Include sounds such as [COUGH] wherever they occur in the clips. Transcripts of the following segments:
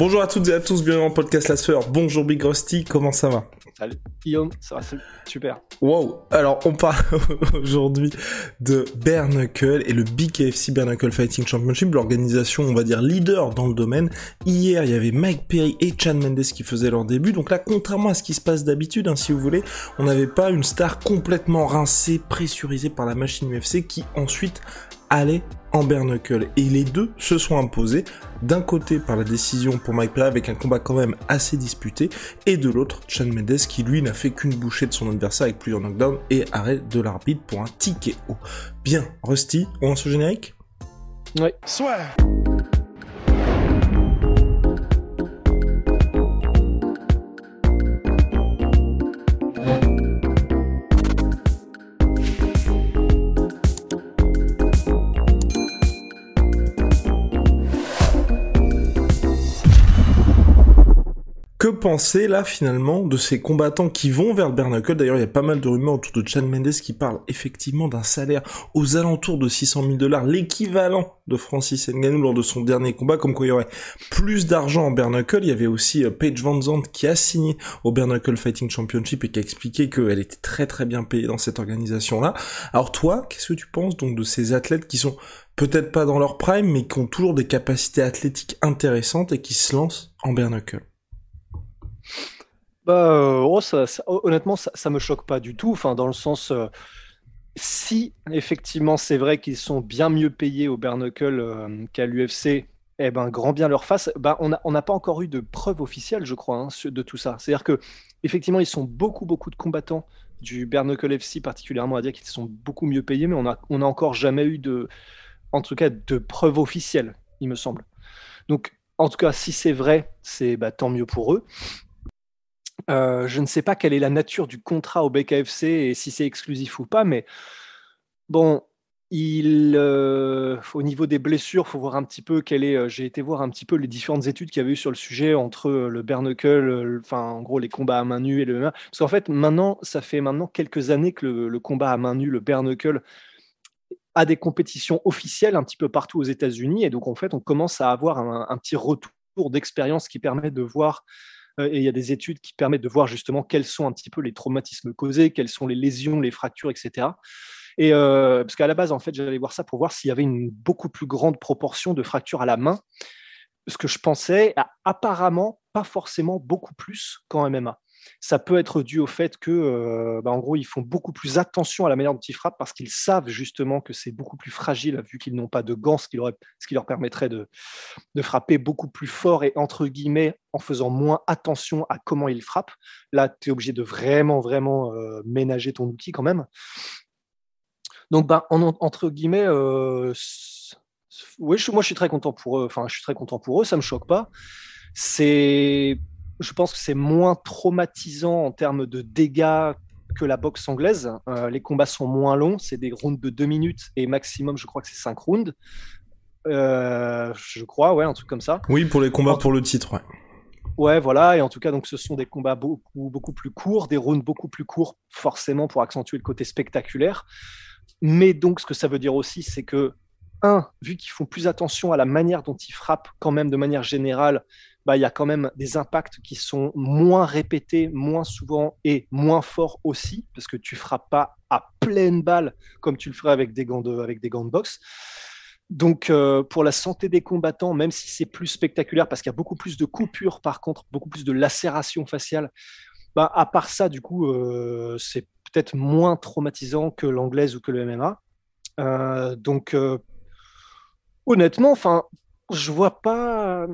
Bonjour à toutes et à tous, bienvenue dans podcast La Sueur. Bonjour Big Rusty, comment ça va Salut Guillaume, ça va super. Wow, alors on parle [LAUGHS] aujourd'hui de Bare Knuckle et le BKFC Bare Knuckle Fighting Championship, l'organisation on va dire leader dans le domaine. Hier il y avait Mike Perry et Chan Mendes qui faisaient leur début, donc là contrairement à ce qui se passe d'habitude, hein, si vous voulez, on n'avait pas une star complètement rincée, pressurisée par la machine UFC qui ensuite allait en bare Et les deux se sont imposés, d'un côté par la décision pour Mike Perry avec un combat quand même assez disputé, et de l'autre, Chan Mendes qui lui n'a fait qu'une bouchée de son adversaire avec plusieurs knockdowns et arrêt de l'arbitre pour un ticket haut. Bien, Rusty, on lance le générique? Oui. Soit. Que penser là finalement de ces combattants qui vont vers le Bernacle? D'ailleurs, il y a pas mal de rumeurs autour de Chan Mendes qui parlent effectivement d'un salaire aux alentours de 600 000 dollars, l'équivalent de Francis Ngannou lors de son dernier combat, comme quoi il y aurait plus d'argent en Bernacle. Il y avait aussi euh, Paige Van Zandt qui a signé au Bernacle Fighting Championship et qui a expliqué qu'elle était très très bien payée dans cette organisation-là. Alors toi, qu'est-ce que tu penses donc de ces athlètes qui sont peut-être pas dans leur prime, mais qui ont toujours des capacités athlétiques intéressantes et qui se lancent en Bernacle? Bah, euh, oh, honnêtement, ça, ça me choque pas du tout. Enfin, dans le sens, euh, si effectivement c'est vrai qu'ils sont bien mieux payés au Bernacle euh, qu'à l'UFC, eh ben, grand bien leur face. Bah, on n'a pas encore eu de preuves officielles, je crois, hein, de tout ça. C'est-à-dire que effectivement, ils sont beaucoup, beaucoup de combattants du Bernacle FC particulièrement à dire qu'ils sont beaucoup mieux payés, mais on a, on a encore jamais eu de, en tout cas, de preuves officielles, il me semble. Donc, en tout cas, si c'est vrai, c'est bah, tant mieux pour eux. Euh, je ne sais pas quelle est la nature du contrat au BKFC et si c'est exclusif ou pas, mais bon, euh, au niveau des blessures, faut voir un petit peu quelle est. Euh, j'ai été voir un petit peu les différentes études qu'il y avait eu sur le sujet entre le bare enfin en gros les combats à main nue et le MMA. Parce qu'en fait, maintenant, ça fait maintenant quelques années que le, combat à main nue, le bare a des compétitions officielles un petit peu partout aux États-Unis, et donc en fait, on commence à avoir un petit retour d'expérience qui permet de voir et il y a des études qui permettent de voir justement quels sont un petit peu les traumatismes causés, quelles sont les lésions, les fractures, etc. Et euh, parce qu'à la base, en fait, j'allais voir ça pour voir s'il y avait une beaucoup plus grande proportion de fractures à la main. Ce que je pensais, apparemment, pas forcément beaucoup plus qu'en MMA ça peut être dû au fait que, euh, bah, en gros, ils font beaucoup plus attention à la manière dont ils frappent parce qu'ils savent justement que c'est beaucoup plus fragile vu qu'ils n'ont pas de gants, ce qui, leur, permettrait de, frapper beaucoup plus fort et entre guillemets en faisant moins attention à comment ils frappent. Là, tu es obligé de vraiment, vraiment euh, ménager ton outil quand même. Donc, bah, entre guillemets, euh, oui, moi je suis très content pour eux. Enfin, je suis très content pour eux. Ça me choque pas. C'est je pense que c'est moins traumatisant en termes de dégâts que la boxe anglaise. Euh, les combats sont moins longs, c'est des rounds de 2 minutes et maximum, je crois que c'est 5 rounds. Euh, je crois, ouais, un truc comme ça. Oui, pour les combats pour le titre, ouais. Ouais, voilà, et en tout cas, donc ce sont des combats beaucoup, beaucoup plus courts, des rounds beaucoup plus courts, forcément pour accentuer le côté spectaculaire. Mais donc, ce que ça veut dire aussi, c'est que, un, vu qu'ils font plus attention à la manière dont ils frappent, quand même de manière générale, bah, il y a quand même des impacts qui sont moins répétés, moins souvent et moins forts aussi, parce que tu frappes pas à pleine balle comme tu le ferais avec des gants de, avec des gants de boxe. Donc, euh, pour la santé des combattants, même si c'est plus spectaculaire, parce qu'il y a beaucoup plus de coupures, par contre, beaucoup plus de lacérations faciales, bah, à part ça, du coup, euh, c'est peut-être moins traumatisant que l'anglaise ou que le MMA. Euh, donc, honnêtement, enfin, je vois pas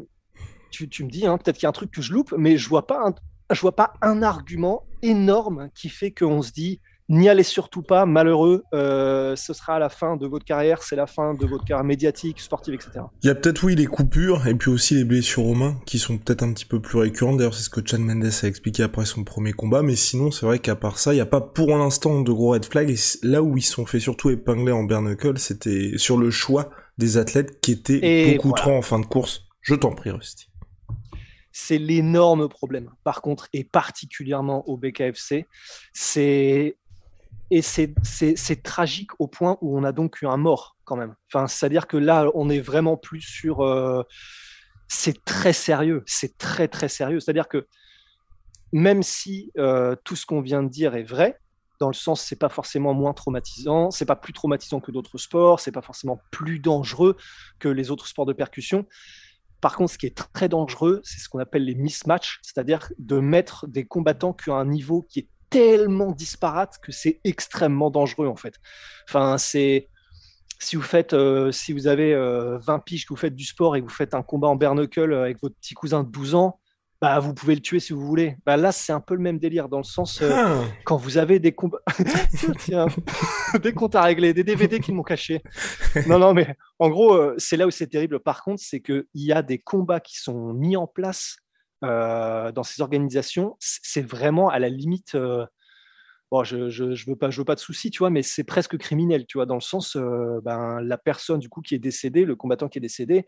tu, me dis, hein, peut-être qu'il y a un truc que je loupe, mais je vois pas un, je vois pas un argument énorme qui fait qu'on se dit N'y allez surtout pas, malheureux. Euh, ce sera la fin de votre carrière, c'est la fin de votre carrière médiatique, sportive, etc. Il y a peut-être, oui, les coupures et puis aussi les blessures aux mains qui sont peut-être un petit peu plus récurrentes. D'ailleurs, c'est ce que Chan Mendes a expliqué après son premier combat. Mais sinon, c'est vrai qu'à part ça, il n'y a pas pour l'instant de gros red flags. Et là où ils sont fait surtout épingler en bare c'était sur le choix des athlètes qui étaient beaucoup trop en fin de course. Je t'en prie, Rusty. C'est l'énorme problème, par contre, et particulièrement au BKFC. C'est et c'est tragique au point où on a donc eu un mort quand même. Enfin, C'est-à-dire que là, on est vraiment plus sur... Euh, c'est très sérieux, c'est très très sérieux. C'est-à-dire que même si euh, tout ce qu'on vient de dire est vrai, dans le sens c'est pas forcément moins traumatisant, c'est pas plus traumatisant que d'autres sports, c'est pas forcément plus dangereux que les autres sports de percussion. Par contre, ce qui est très dangereux, c'est ce qu'on appelle les mismatchs, c'est-à-dire de mettre des combattants qui ont un niveau qui est tellement disparate que c'est extrêmement dangereux en fait. Enfin, c'est si vous faites, euh, si vous avez 20 euh, piges que vous faites du sport et que vous faites un combat en bare avec votre petit cousin de 12 ans, bah vous pouvez le tuer si vous voulez. Bah là, c'est un peu le même délire dans le sens euh, ah. quand vous avez des combats, [LAUGHS] [LAUGHS] des comptes à régler, des DVD qui m'ont caché. Non, non, mais en gros, c'est là où c'est terrible. Par contre, c'est qu'il y a des combats qui sont mis en place euh, dans ces organisations, c'est vraiment à la limite. Euh, bon, je, je, veux pas, je veux pas de soucis, tu vois, mais c'est presque criminel, tu vois, dans le sens, euh, ben, la personne du coup qui est décédée, le combattant qui est décédé,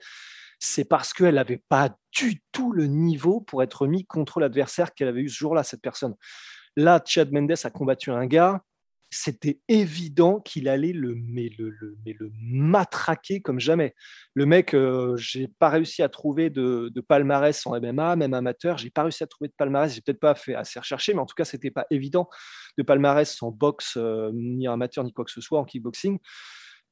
c'est parce qu'elle n'avait pas du tout le niveau pour être mis contre l'adversaire qu'elle avait eu ce jour-là, cette personne. Là, Chad Mendes a combattu un gars c'était évident qu'il allait le, mais le, le, matraquer comme jamais. Le mec, euh, j'ai pas réussi à trouver de, palmarès en MMA, même amateur. J'ai pas réussi à trouver de palmarès. J'ai peut-être pas fait assez rechercher, mais en tout cas, c'était pas évident de palmarès en boxe, euh, ni amateur, ni quoi que ce soit en kickboxing.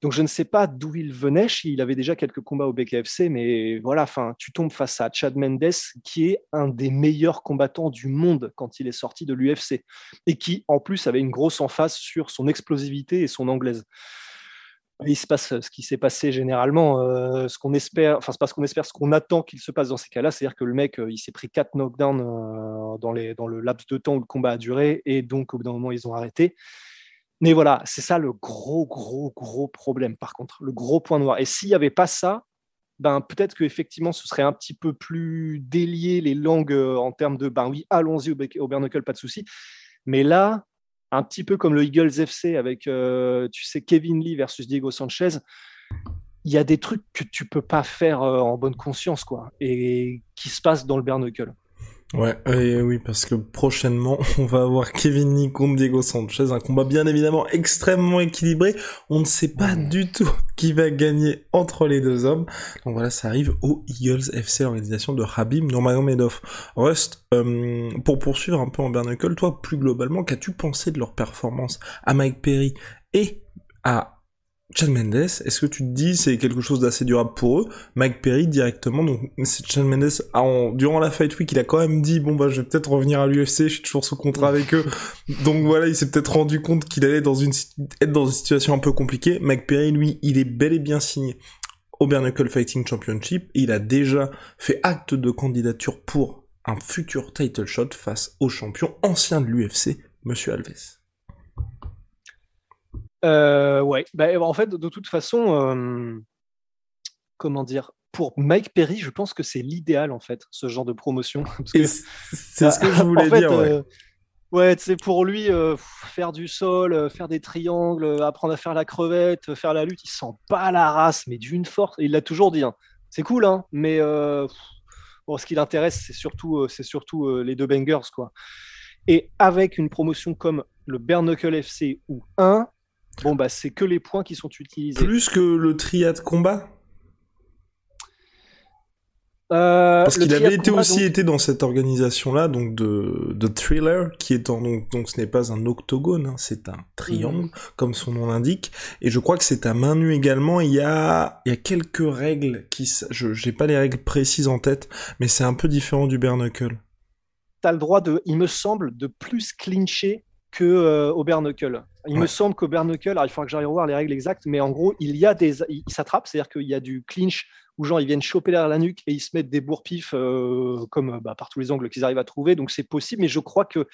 Donc je ne sais pas d'où il venait. Il avait déjà quelques combats au BKFC, mais voilà, tu tombes face à Chad Mendes, qui est un des meilleurs combattants du monde quand il est sorti de l'UFC, et qui en plus avait une grosse emphase sur son explosivité et son anglaise. il se passe ce qui s'est passé généralement, euh, ce qu'on espère, enfin c'est pas ce qu'on espère, ce qu'on attend qu'il se passe dans ces cas-là, c'est-à-dire que le mec, euh, il s'est pris quatre knockdowns euh, dans le laps de temps où le combat a duré, et donc au bout d'un moment ils ont arrêté. Mais voilà, c'est ça le gros, gros, gros problème, par contre, le gros point noir. Et s'il n'y avait pas ça, ben, peut-être qu'effectivement, ce serait un petit peu plus délié les langues euh, en termes de, ben oui, allons-y au, au pas de souci. Mais là, un petit peu comme le Eagles FC avec, euh, tu sais, Kevin Lee versus Diego Sanchez, il y a des trucs que tu peux pas faire euh, en bonne conscience, quoi, et qui se passent dans le Bernacle. Ouais, oui, parce que prochainement, [LAUGHS] on va avoir Kevin Lee contre Diego Sanchez, un combat bien évidemment extrêmement équilibré. On ne sait pas du tout [LAUGHS] qui va gagner entre les deux hommes. Donc voilà, ça arrive au Eagles FC, l'organisation de Habib Nurmagomedov. Rust, euh, pour poursuivre un peu en Bernacle, toi, plus globalement, qu'as-tu pensé de leur performance à Mike Perry et à Chad Mendes, est-ce que tu te dis c'est quelque chose d'assez durable pour eux? Mike Perry directement, donc Chad Mendes, durant la Fight Week, il a quand même dit bon bah je vais peut-être revenir à l'UFC, je suis toujours sous contrat avec eux, [LAUGHS] donc voilà, il s'est peut-être rendu compte qu'il allait dans une être dans une situation un peu compliquée. Mike Perry, lui, il est bel et bien signé au Bernacle Fighting Championship, il a déjà fait acte de candidature pour un futur title shot face au champion ancien de l'UFC, Monsieur Alves. Euh, ouais, bah, en fait, de toute façon, euh, comment dire, pour Mike Perry, je pense que c'est l'idéal en fait, ce genre de promotion. [LAUGHS] c'est ce que je voulais dire. Ouais. Euh, c'est pour lui faire du sol, faire des triangles, apprendre à faire la crevette, faire la lutte. Il sent pas la race, mais d'une force. il l'a toujours dit. Hein. C'est cool, hein, mais bon, ce qui l'intéresse, c'est surtout, c'est surtout les deux bangers, quoi. Et avec une promotion comme le Bare FC ou 1, Bon, bah, c'est que les points qui sont utilisés. Plus que le triade combat? Euh, Parce qu'il avait été aussi été dans cette organisation-là, donc de, de thriller, qui est en, donc, donc ce n'est pas un octogone, hein, c'est un triangle, mhm. comme son nom l'indique. Et je crois que c'est à main nue également. Il y a, il y a quelques règles qui, je, j'ai pas les règles précises en tête, mais c'est un peu différent du bare knuckle. T'as le droit de, il me semble, de plus clincher que euh, au bare il me semble qu'au Bernacle, alors il faudra que j'aille revoir les règles exactes, mais en gros, il y a des. Ils s'attrapent, c'est-à-dire qu'il y a du clinch où genre ils viennent choper derrière la nuque et ils se mettent des bourre-pifs euh, comme bah, par tous les angles qu'ils arrivent à trouver. Donc c'est possible, mais je crois que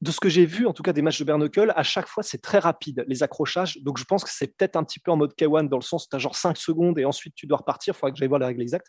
de ce que j'ai vu, en tout cas des matchs de Bernacle, à chaque fois, c'est très rapide, les accrochages. Donc, je pense que c'est peut-être un petit peu en mode K1, dans le sens où tu as genre 5 secondes et ensuite tu dois repartir. Il faudrait que j'aille voir les règles exactes.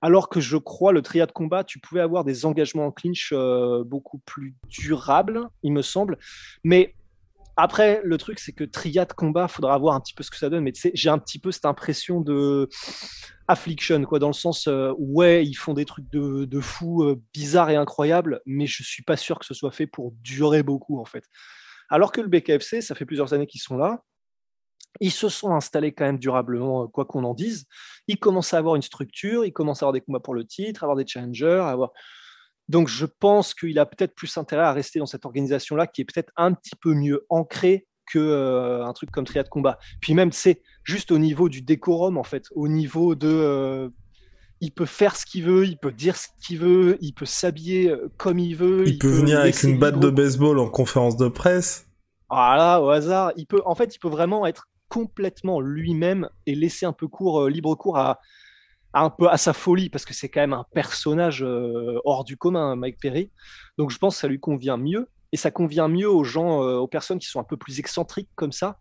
Alors que je crois, le triade combat, tu pouvais avoir des engagements en clinch euh, beaucoup plus durables, il me semble. Mais après, le truc, c'est que triade combat, faudra voir un petit peu ce que ça donne. Mais j'ai un petit peu cette impression de affliction, quoi, dans le sens euh, ouais, ils font des trucs de, de fou, euh, bizarres et incroyables, mais je suis pas sûr que ce soit fait pour durer beaucoup, en fait. Alors que le BKFC, ça fait plusieurs années qu'ils sont là. Ils se sont installés quand même durablement, euh, quoi qu'on en dise. Ils commencent à avoir une structure, ils commencent à avoir des combats pour le titre, à avoir des challengers, à avoir. Donc je pense qu'il a peut-être plus intérêt à rester dans cette organisation-là qui est peut-être un petit peu mieux ancrée que euh, un truc comme Triade Combat. Puis même, c'est juste au niveau du décorum, en fait, au niveau de. Euh, il peut faire ce qu'il veut, il peut dire ce qu'il veut, il peut s'habiller comme il veut. Il, peut, venir avec une batte de baseball en conférence de presse. Voilà, au hasard. Il peut, en fait, il peut vraiment être complètement lui-même et laisser un peu court, libre cours à, un peu à sa folie parce que c'est quand même un personnage hors du commun, Mike Perry. Donc je pense que ça lui convient mieux et ça convient mieux aux gens, euh, aux personnes qui sont un peu plus excentriques comme ça.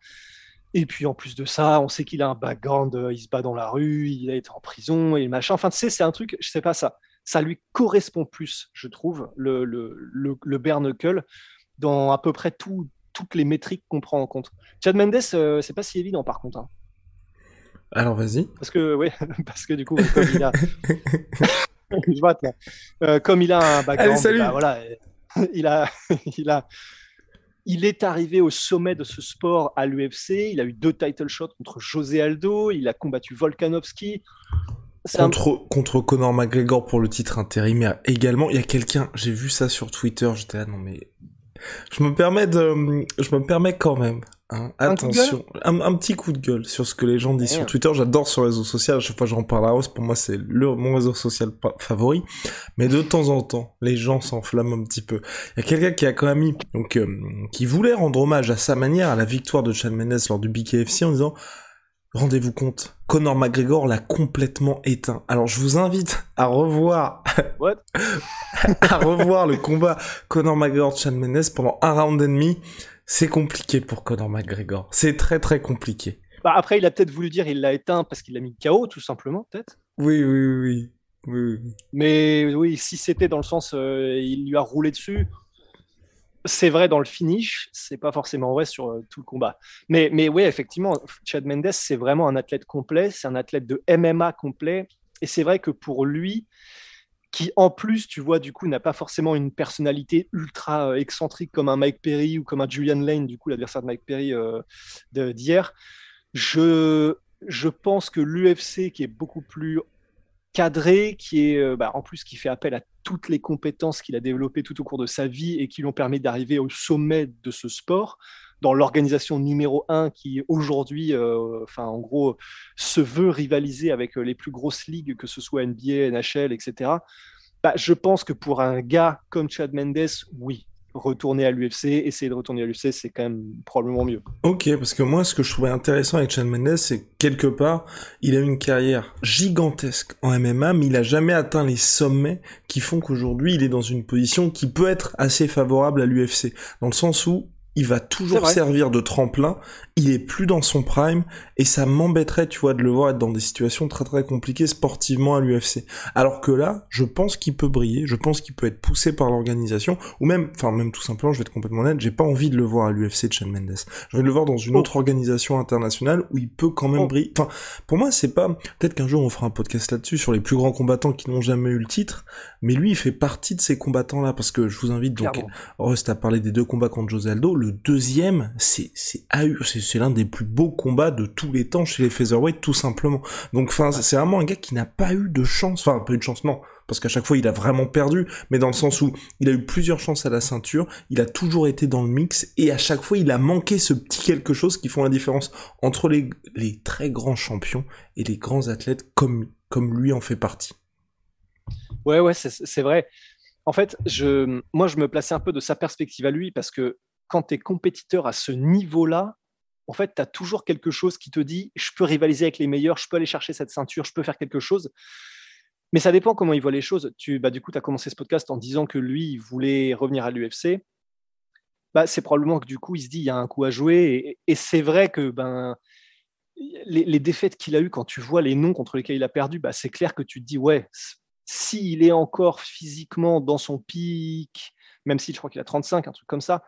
Et puis en plus de ça, on sait qu'il a un background, euh, il se bat dans la rue, il a été en prison et machin. Enfin, tu sais, c'est un truc, je sais pas ça. Ça lui correspond plus, je trouve, le, le, le, le dans à peu près tout, toutes les métriques qu'on prend en compte. Chad Mendes, euh, c'est pas si évident par contre. Hein. Alors vas-y. Parce que, oui, [LAUGHS] parce que du coup, comme il a. [LAUGHS] je vois, comme il a un background. Allez, salut. Bah, voilà, [LAUGHS] il, a, il, a, il est arrivé au sommet de ce sport à l'UFC. Il a eu deux title shots contre José Aldo. Il a combattu Volkanovski. Contre, contre Conor McGregor pour le titre intérimaire également. Il y a quelqu'un, j'ai vu ça sur Twitter, j'étais là, non mais je me permets de, je me permets quand même. Hein, attention, un, petit coup de gueule sur ce que les gens disent sur Twitter. J'adore ce réseau social. À chaque fois, j'en parle à hausse. Pour moi, c'est le mon réseau social favori. Mais de temps en temps, les gens s'enflamment un petit peu. Il y a quelqu'un qui a quand même mis, donc, euh, qui voulait rendre hommage à sa manière à la victoire de Chad Mendes lors du BKFC en disant Rendez-vous compte, Conor McGregor l'a complètement éteint. Alors je vous invite à revoir, [LAUGHS] à revoir le combat Conor McGregor Chad Mendes pendant un round et demi. C'est compliqué pour Conor McGregor. C'est très très compliqué. Bah après, il a peut-être voulu dire il l'a éteint parce qu'il l'a mis KO, tout simplement, peut-être. Oui, oui, oui, oui. Mais oui, si c'était dans le sens euh, il lui a roulé dessus, c'est vrai dans le finish, c'est pas forcément vrai sur euh, tout le combat. Mais, mais oui, effectivement, Chad Mendes, c'est vraiment un athlète complet, c'est un athlète de MMA complet. Et c'est vrai que pour lui, qui en plus, tu vois, du coup, n'a pas forcément une personnalité ultra euh, excentrique comme un Mike Perry ou comme un Julian Lane, du coup, l'adversaire de Mike Perry euh, d'hier. Je, je pense que l'UFC, qui est beaucoup plus cadré, qui est bah, en plus qui fait appel à toutes les compétences qu'il a développées tout au cours de sa vie et qui lui ont permis d'arriver au sommet de ce sport, dans l'organisation numéro un qui aujourd'hui, euh, enfin en gros, se veut rivaliser avec euh, les plus grosses ligues, que ce soit NBA, NHL, etc. Bah, je pense que pour un gars comme Chad Mendes, oui, retourner à l'UFC, essayer de retourner à l'UFC, c'est quand même probablement mieux. Ok, parce que moi, ce que je trouvais intéressant avec Chad Mendes, c'est quelque part, il a une carrière gigantesque en MMA, mais il a jamais atteint les sommets qui font qu'aujourd'hui, il est dans une position qui peut être assez favorable à l'UFC, dans le sens où il va toujours servir de tremplin, il est plus dans son prime, et ça m'embêterait, tu vois, de le voir être dans des situations très très compliquées sportivement à l'UFC. Alors que là, je pense qu'il peut briller, je pense qu'il peut être poussé par l'organisation, ou même, enfin même tout simplement, je vais être complètement honnête, j'ai pas envie de le voir à l'UFC de Sean Mendes. J'ai envie de le voir dans une oh. autre organisation internationale où il peut quand même oh. briller. Enfin, pour moi, c'est pas, peut-être qu'un jour on fera un podcast là-dessus sur les plus grands combattants qui n'ont jamais eu le titre, mais lui, il fait partie de ces combattants-là, parce que je vous invite donc, Rust à parler des deux combats contre José Aldo, le deuxième, c'est c'est l'un des plus beaux combats de tous les temps chez les featherweight tout simplement. Donc enfin c'est vraiment un gars qui n'a pas eu de chance, enfin pas eu de chance non, parce qu'à chaque fois il a vraiment perdu, mais dans le sens où il a eu plusieurs chances à la ceinture, il a toujours été dans le mix, et à chaque fois il a manqué ce petit quelque chose qui font la différence entre les, les très grands champions et les grands athlètes comme, comme lui en fait partie. Ouais, ouais, c'est vrai. En fait, je, moi, je me plaçais un peu de sa perspective à lui parce que quand tu es compétiteur à ce niveau-là, en fait, tu as toujours quelque chose qui te dit je peux rivaliser avec les meilleurs, je peux aller chercher cette ceinture, je peux faire quelque chose. Mais ça dépend comment il voit les choses. Tu, bah, du coup, tu as commencé ce podcast en disant que lui, il voulait revenir à l'UFC. Bah, c'est probablement que du coup, il se dit il y a un coup à jouer. Et, c'est vrai que ben, les, défaites qu'il a eues, quand tu vois les noms contre lesquels il a perdu, bah, c'est clair que tu te dis ouais, s'il est encore physiquement dans son pic, même si je crois qu'il a 35, un truc comme ça,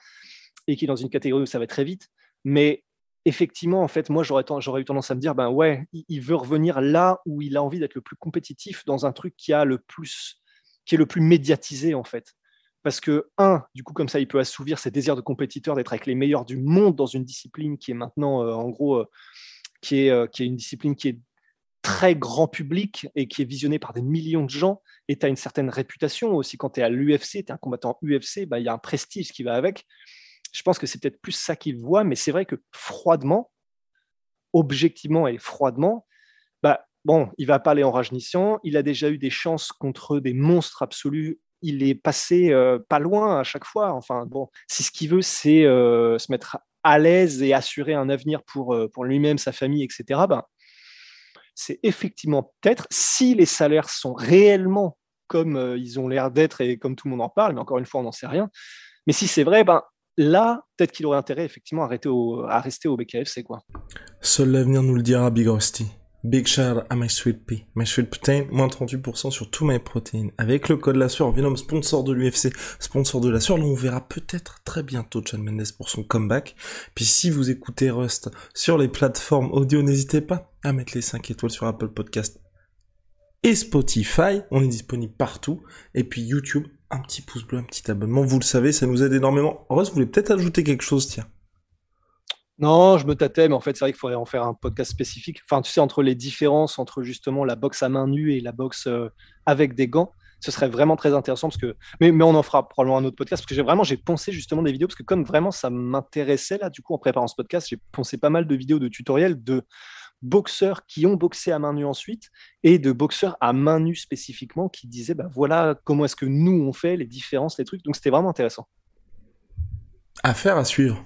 et qu'il est dans une catégorie où ça va très vite. Mais effectivement, en fait, moi, j'aurais, eu tendance à me dire, ben ouais, il, veut revenir là où il a envie d'être le plus compétitif dans un truc qui a le plus, qui est le plus médiatisé, en fait. Parce que, un, du coup, comme ça, il peut assouvir ses désirs de compétiteur, d'être avec les meilleurs du monde dans une discipline qui est maintenant, euh, en gros, euh, qui, est, euh, qui est une discipline qui est très grand public et qui est visionnée par des millions de gens. Et tu as une certaine réputation aussi. Quand tu es à l'UFC, tu es un combattant UFC, bah, il y a un prestige qui va avec je pense que c'est peut-être plus ça qu'il voit, mais c'est vrai que froidement, objectivement et froidement, bah, bon, il va pas aller en rajeunissant, il a déjà eu des chances contre des monstres absolus, il est passé euh, pas loin à chaque fois. Enfin, bon, si ce qu'il veut, c'est euh, se mettre à l'aise et assurer un avenir pour, euh, pour lui-même, sa famille, etc., ben, c'est effectivement peut-être, si les salaires sont réellement comme ils ont l'air d'être et comme tout le monde en parle, mais encore une fois, on n'en sait rien. Mais si c'est vrai, ben, là, peut-être qu'il aurait intérêt effectivement à, à rester au BKFC. Quoi. Seul l'avenir nous le dira, Big Rusty. Big shout à My Sweet Pea. My Sweet Protein, moins 38% sur tous mes protéines. Avec le code la sueur, Venom, sponsor de l'UFC, sponsor de la sueur, on verra peut-être très bientôt John Mendes pour son comeback. Puis si vous écoutez Rust sur les plateformes audio, n'hésitez pas à mettre les 5 étoiles sur Apple Podcast et Spotify. On est disponible partout. Et puis YouTube, un petit pouce bleu, un petit abonnement. Vous le savez, ça nous aide énormément. Rose, vous voulez peut-être ajouter quelque chose, tiens? Non, je me tâtais, mais en fait, c'est vrai qu'il faudrait en faire un podcast spécifique. Enfin, tu sais, entre les différences entre justement la boxe à main nue et la boxe euh, avec des gants, ce serait vraiment très intéressant parce que. Mais, mais on en fera probablement un autre podcast parce que j'ai vraiment j'ai poncé justement des vidéos parce que comme vraiment ça m'intéressait là, du coup, en préparant ce podcast, j'ai poncé pas mal de vidéos de tutoriels de boxeurs qui ont boxé à main nue ensuite et de boxeurs à main nue spécifiquement qui disaient bah, voilà comment est-ce que nous on fait les différences, les trucs. Donc c'était vraiment intéressant. Affaire à suivre.